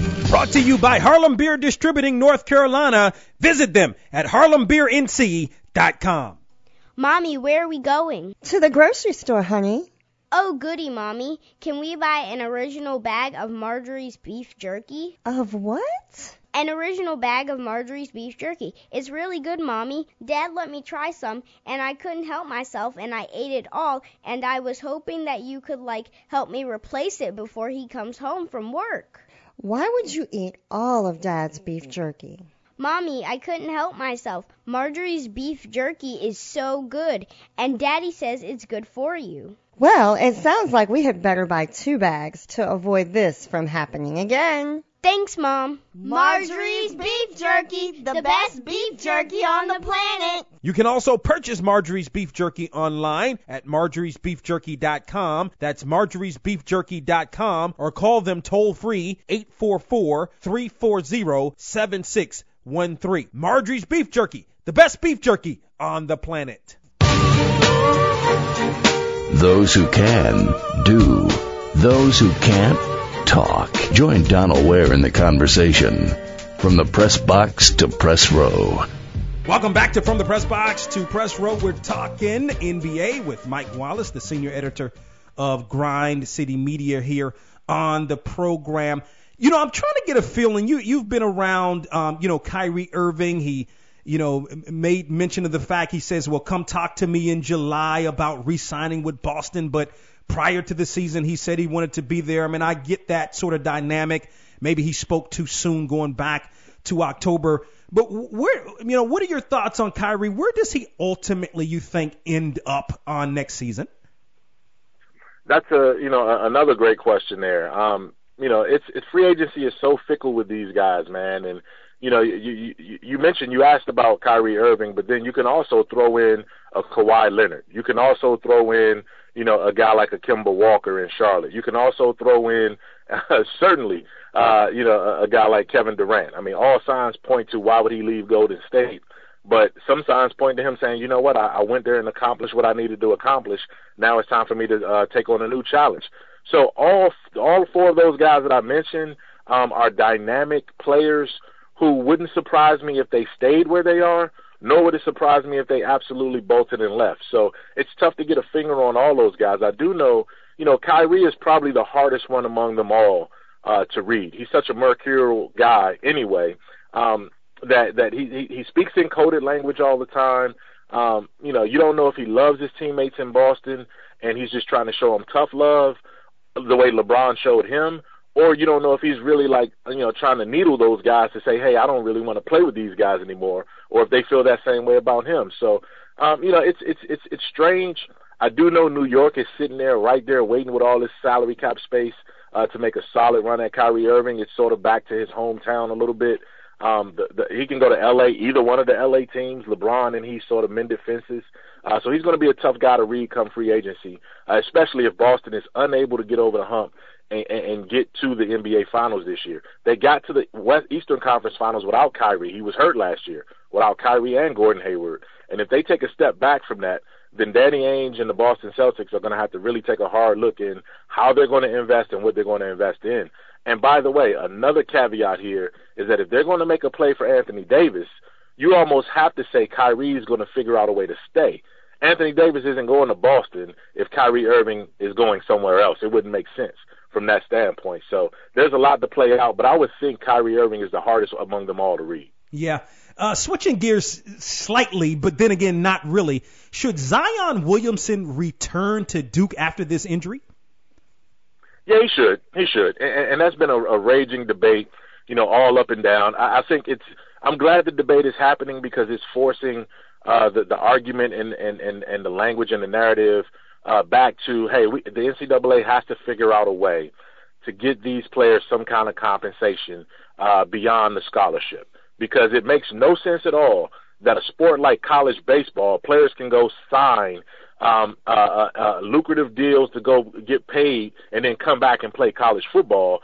Brought to you by Harlem Beer Distributing North Carolina. Visit them at harlembeernc.com. Mommy, where are we going? To the grocery store, honey. Oh, goody, Mommy. Can we buy an original bag of Marjorie's beef jerky? Of what? An original bag of Marjorie's beef jerky. It's really good, Mommy. Dad let me try some, and I couldn't help myself, and I ate it all, and I was hoping that you could, like, help me replace it before he comes home from work. Why would you eat all of Dad's beef jerky? Mommy, I couldn't help myself. Marjorie's beef jerky is so good, and Daddy says it's good for you. Well, it sounds like we had better buy two bags to avoid this from happening again. Thanks, Mom. Marjorie's Beef Jerky, the best beef jerky on the planet. You can also purchase Marjorie's Beef Jerky online at marjoriesbeefjerky.com. That's marjoriesbeefjerky.com or call them toll free 844-340-7613. Marjorie's Beef Jerky, the best beef jerky on the planet. Those who can, do. Those who can't, talk. Join Donald Ware in the conversation. From the press box to press row. Welcome back to From the Press Box to Press Row. We're talking NBA with Mike Wallace, the senior editor of Grind City Media here on the program. You know, I'm trying to get a feeling. You you've been around, um, you know, Kyrie Irving. He, you know, made mention of the fact he says, "Well, come talk to me in July about re-signing with Boston." But prior to the season, he said he wanted to be there. I mean, I get that sort of dynamic. Maybe he spoke too soon, going back to October. But where, you know, what are your thoughts on Kyrie? Where does he ultimately, you think, end up on next season? That's a, you know, another great question there. Um, you know, it's it's free agency is so fickle with these guys, man, and you know, you, you you mentioned you asked about Kyrie Irving, but then you can also throw in a Kawhi Leonard. You can also throw in, you know, a guy like a Kemba Walker in Charlotte. You can also throw in uh, certainly, uh, you know, a, a guy like Kevin Durant. I mean, all signs point to why would he leave Golden State, but some signs point to him saying, you know what, I, I went there and accomplished what I needed to accomplish. Now it's time for me to uh, take on a new challenge. So all all four of those guys that I mentioned um, are dynamic players who wouldn't surprise me if they stayed where they are, nor would it surprise me if they absolutely bolted and left. So it's tough to get a finger on all those guys. I do know, you know, Kyrie is probably the hardest one among them all uh, to read. He's such a mercurial guy anyway. Um, that that he, he he speaks in coded language all the time. Um, you know, you don't know if he loves his teammates in Boston and he's just trying to show them tough love the way LeBron showed him, or you don't know if he's really like you know trying to needle those guys to say, hey, I don't really want to play with these guys anymore, or if they feel that same way about him. So, um, you know, it's it's it's it's strange. I do know New York is sitting there right there waiting with all this salary cap space uh, to make a solid run at Kyrie Irving. It's sort of back to his hometown a little bit. Um, the, the, he can go to LA, either one of the LA teams. LeBron and he sort of mended fences. Uh, so he's going to be a tough guy to read come free agency, uh, especially if Boston is unable to get over the hump and, and, get to the NBA Finals this year. They got to the West Eastern Conference Finals without Kyrie. He was hurt last year without Kyrie and Gordon Hayward. And if they take a step back from that, then Danny Ainge and the Boston Celtics are going to have to really take a hard look in how they're going to invest and what they're going to invest in. And by the way, another caveat here is that if they're going to make a play for Anthony Davis, you almost have to say Kyrie is going to figure out a way to stay. Anthony Davis isn't going to Boston if Kyrie Irving is going somewhere else. It wouldn't make sense from that standpoint. So there's a lot to play out, but I would think Kyrie Irving is the hardest among them all to read. Yeah. Uh, switching gears slightly, but then again, not really. Should Zion Williamson return to Duke after this injury? Yeah, he should. He should, and, and that's been a, a raging debate, you know, all up and down. I, I think it's. I'm glad the debate is happening because it's forcing uh, the the argument and and and, and the language and the narrative uh, back to hey, we, the NCAA has to figure out a way to get these players some kind of compensation uh, beyond the scholarship because it makes no sense at all that a sport like college baseball, players can go sign um, uh, uh, uh, lucrative deals to go get paid and then come back and play college football,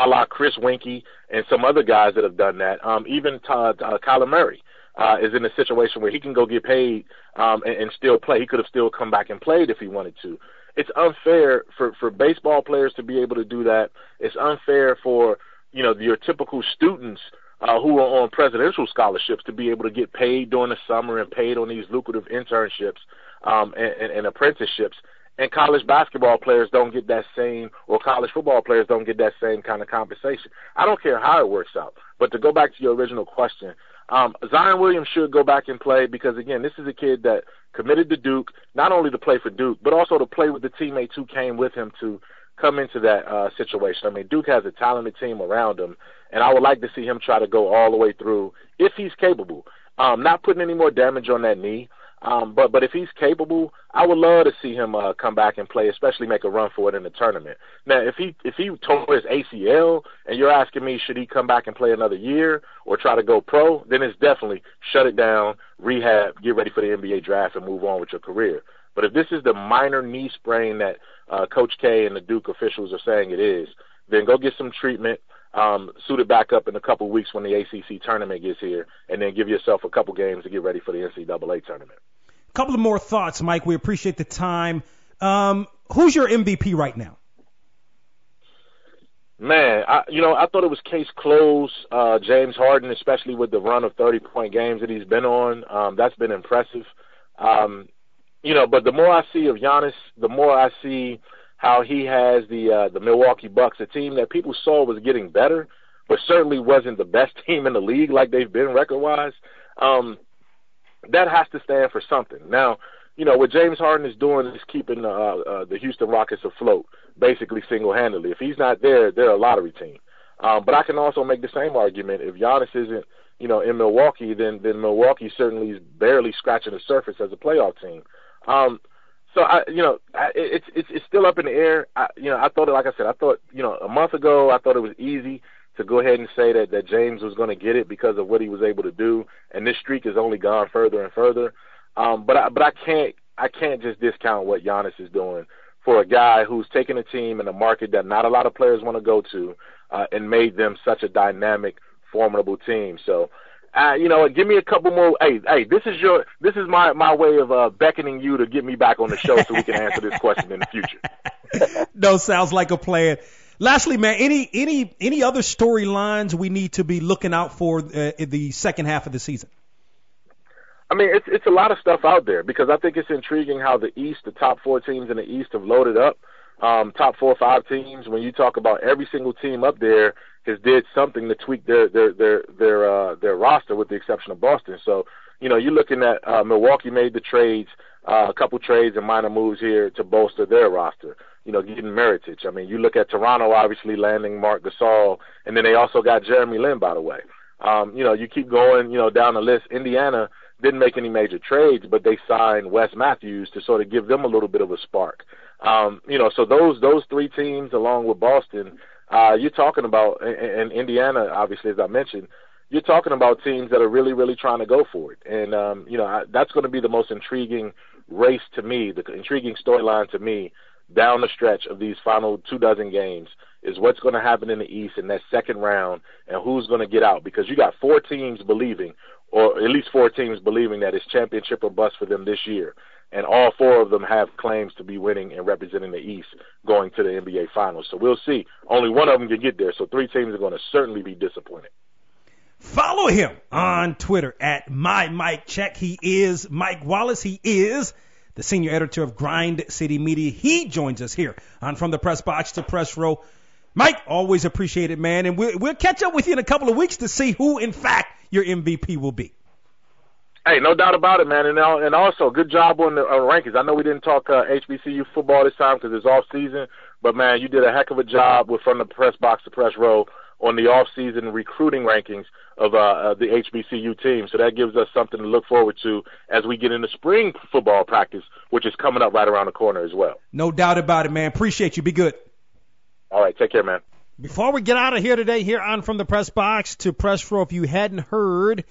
a la Chris Weinke and some other guys that have done that. Um, even Todd, uh, Kyler Murray uh, is in a situation where he can go get paid um, and, and still play. He could have still come back and played if he wanted to. It's unfair for for baseball players to be able to do that. It's unfair for you know your typical students uh, who are on presidential scholarships to be able to get paid during the summer and paid on these lucrative internships um, and, and, and apprenticeships. And college basketball players don't get that same, or college football players don't get that same kind of compensation. I don't care how it works out. But to go back to your original question, um, Zion Williams should go back and play because again, this is a kid that committed to Duke, not only to play for Duke, but also to play with the teammates who came with him to come into that uh, situation. I mean, Duke has a talented team around him, and I would like to see him try to go all the way through if he's capable. Um, not putting any more damage on that knee. Um, but but if he's capable, I would love to see him uh, come back and play, especially make a run for it in the tournament. Now, if he if he tore his ACL, and you're asking me should he come back and play another year or try to go pro, then it's definitely shut it down, rehab, get ready for the NBA draft, and move on with your career. But if this is the minor knee sprain that uh, Coach K and the Duke officials are saying it is, then go get some treatment um, suit it back up in a couple of weeks when the ACC tournament gets here, and then give yourself a couple games to get ready for the NCAA tournament. Couple of more thoughts, Mike. We appreciate the time. Um, who's your MVP right now? Man, I, you know, I thought it was case closed. Uh, James Harden, especially with the run of 30 point games that he's been on, um, that's been impressive. Um, you know, but the more I see of Giannis, the more I see how he has the uh, the Milwaukee Bucks, a team that people saw was getting better, but certainly wasn't the best team in the league like they've been record wise. Um, that has to stand for something. Now, you know what James Harden is doing is keeping uh, uh, the Houston Rockets afloat, basically single handedly. If he's not there, they're a lottery team. Um, but I can also make the same argument if Giannis isn't, you know, in Milwaukee, then then Milwaukee certainly is barely scratching the surface as a playoff team. Um, so I, you know, I, it's it's it's still up in the air. I, you know, I thought, like I said, I thought, you know, a month ago, I thought it was easy to go ahead and say that that James was going to get it because of what he was able to do, and this streak has only gone further and further. Um, but I, but I can't I can't just discount what Giannis is doing for a guy who's taken a team in a market that not a lot of players want to go to, uh, and made them such a dynamic, formidable team. So uh, you know, give me a couple more. Hey, hey, this is your, this is my my way of uh, beckoning you to get me back on the show so we can answer this question in the future. no, sounds like a plan. Lastly, man, any any any other storylines we need to be looking out for uh, in the second half of the season? I mean, it's it's a lot of stuff out there because I think it's intriguing how the East, the top four teams in the East, have loaded up. Um, top four or five teams. When you talk about every single team up there has did something to tweak their their their their uh, their roster, with the exception of Boston. So you know you're looking at uh, Milwaukee made the trades, uh, a couple trades and minor moves here to bolster their roster. You know, getting Mirotic. I mean, you look at Toronto, obviously landing Marc Gasol, and then they also got Jeremy Lin, by the way. Um, you know, you keep going, you know, down the list. Indiana didn't make any major trades, but they signed Wes Matthews to sort of give them a little bit of a spark. Um, you know, so those those three teams, along with Boston, uh, you're talking about, and Indiana, obviously, as I mentioned, you're talking about teams that are really, really trying to go for it. And, um, you know, I, that's going to be the most intriguing race to me, the intriguing storyline to me down the stretch of these final two dozen games is what's going to happen in the East in that second round and who's going to get out because you got four teams believing, or at least four teams believing that it's championship or bust for them this year. And all four of them have claims to be winning and representing the East going to the NBA Finals. So we'll see. Only one of them can get there. So three teams are going to certainly be disappointed. Follow him on Twitter at my Mike Check. He is Mike Wallace. He is the senior editor of Grind City Media. He joins us here on From the Press Box to Press Row. Mike, always appreciate it, man. And we'll, we'll catch up with you in a couple of weeks to see who, in fact, your MVP will be. Hey, no doubt about it, man. And and also, good job on the uh, rankings. I know we didn't talk uh, HBCU football this time because it's off season, but man, you did a heck of a job with from the press box to press row on the off-season recruiting rankings of, uh, the HBCU team. So that gives us something to look forward to as we get into spring football practice, which is coming up right around the corner as well. No doubt about it, man. Appreciate you. Be good. All right, take care, man. Before we get out of here today, here on From the Press Box to Press Row, if you hadn't heard,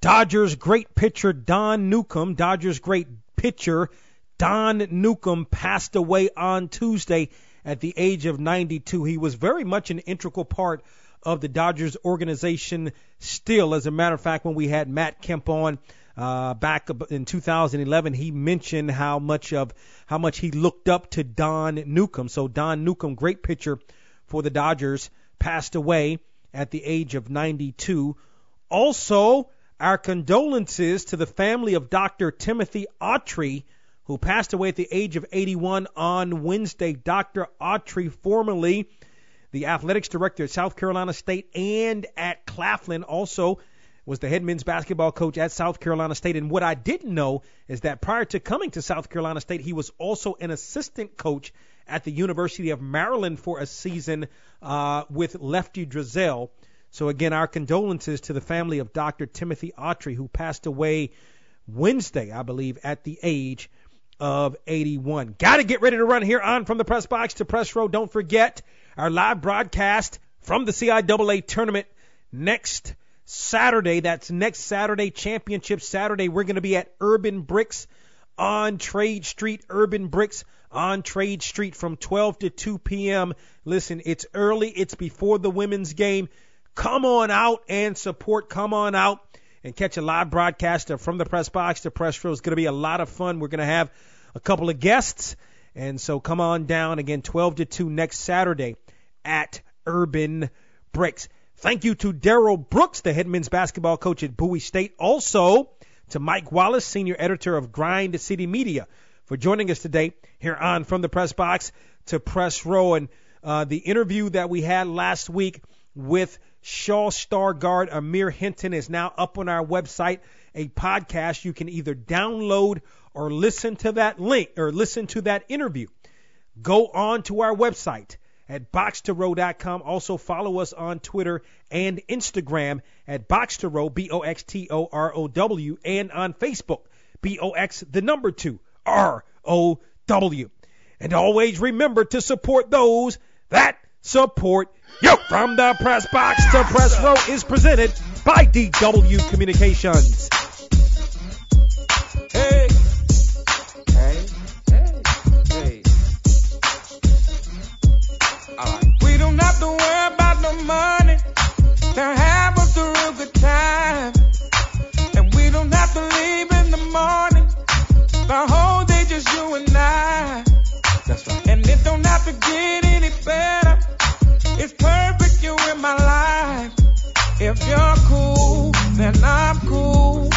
Dodgers great pitcher Don Newcombe, Dodgers great pitcher Don Newcombe passed away on Tuesday at the age of 92. He was very much an integral part of the Dodgers organization still. As a matter of fact, when we had Matt Kemp on uh, back in 2011, he mentioned how much of how much he looked up to Don Newcombe. So Don Newcombe, great pitcher for the Dodgers, passed away at the age of 92. Also, our condolences to the family of Dr. Timothy Autry, who passed away at the age of 81 on Wednesday. Dr. Autry, formerly the athletics director at South Carolina State and at Claflin, also was the head men's basketball coach at South Carolina State. And what I didn't know is that prior to coming to South Carolina State, he was also an assistant coach at the University of Maryland for a season uh, with Lefty Driesell. So again, our condolences to the family of Dr. Timothy Autry, who passed away Wednesday, I believe, at the age of 81. Got to get ready to run here on from the press box to press row. Don't forget our live broadcast from the CIAA tournament next Saturday. That's next Saturday, Championship Saturday. We're going to be at Urban Bricks on Trade Street. Urban Bricks on Trade Street from 12 to 2 p.m. Listen, it's early. It's before the women's game. Come on out and support. Come on out and catch a live broadcast from the press box to press row. It's going to be a lot of fun. We're going to have a couple of guests. And so come on down again, 12 to 2 next Saturday at Urban Bricks. Thank you to Darrell Brooks, the head men's basketball coach at Bowie State. Also to Mike Wallace, senior editor of Grind City Media, for joining us today here on From the Press Box to Press Row. And uh, the interview that we had last week with Shaw Star guard Amir Hinton is now up on our website, a podcast you can either download or listen to that link or listen to that interview. Go on to our website at boxtorow.com. Also follow us on Twitter and Instagram at boxtorow, B-O-X-T-O-R-O-W, and on Facebook, B-O-X, the number two, R-O-W. And always remember to support those that support Yo! From the press box to press row is presented by DW Communications. Hey! Hey! Hey! hey. All right. We don't have to worry about no money to have us a real good time. And we don't have to leave in the morning. The whole day just you and I. That's right. And it don't have to get any better. if you're cool, then I'm cool.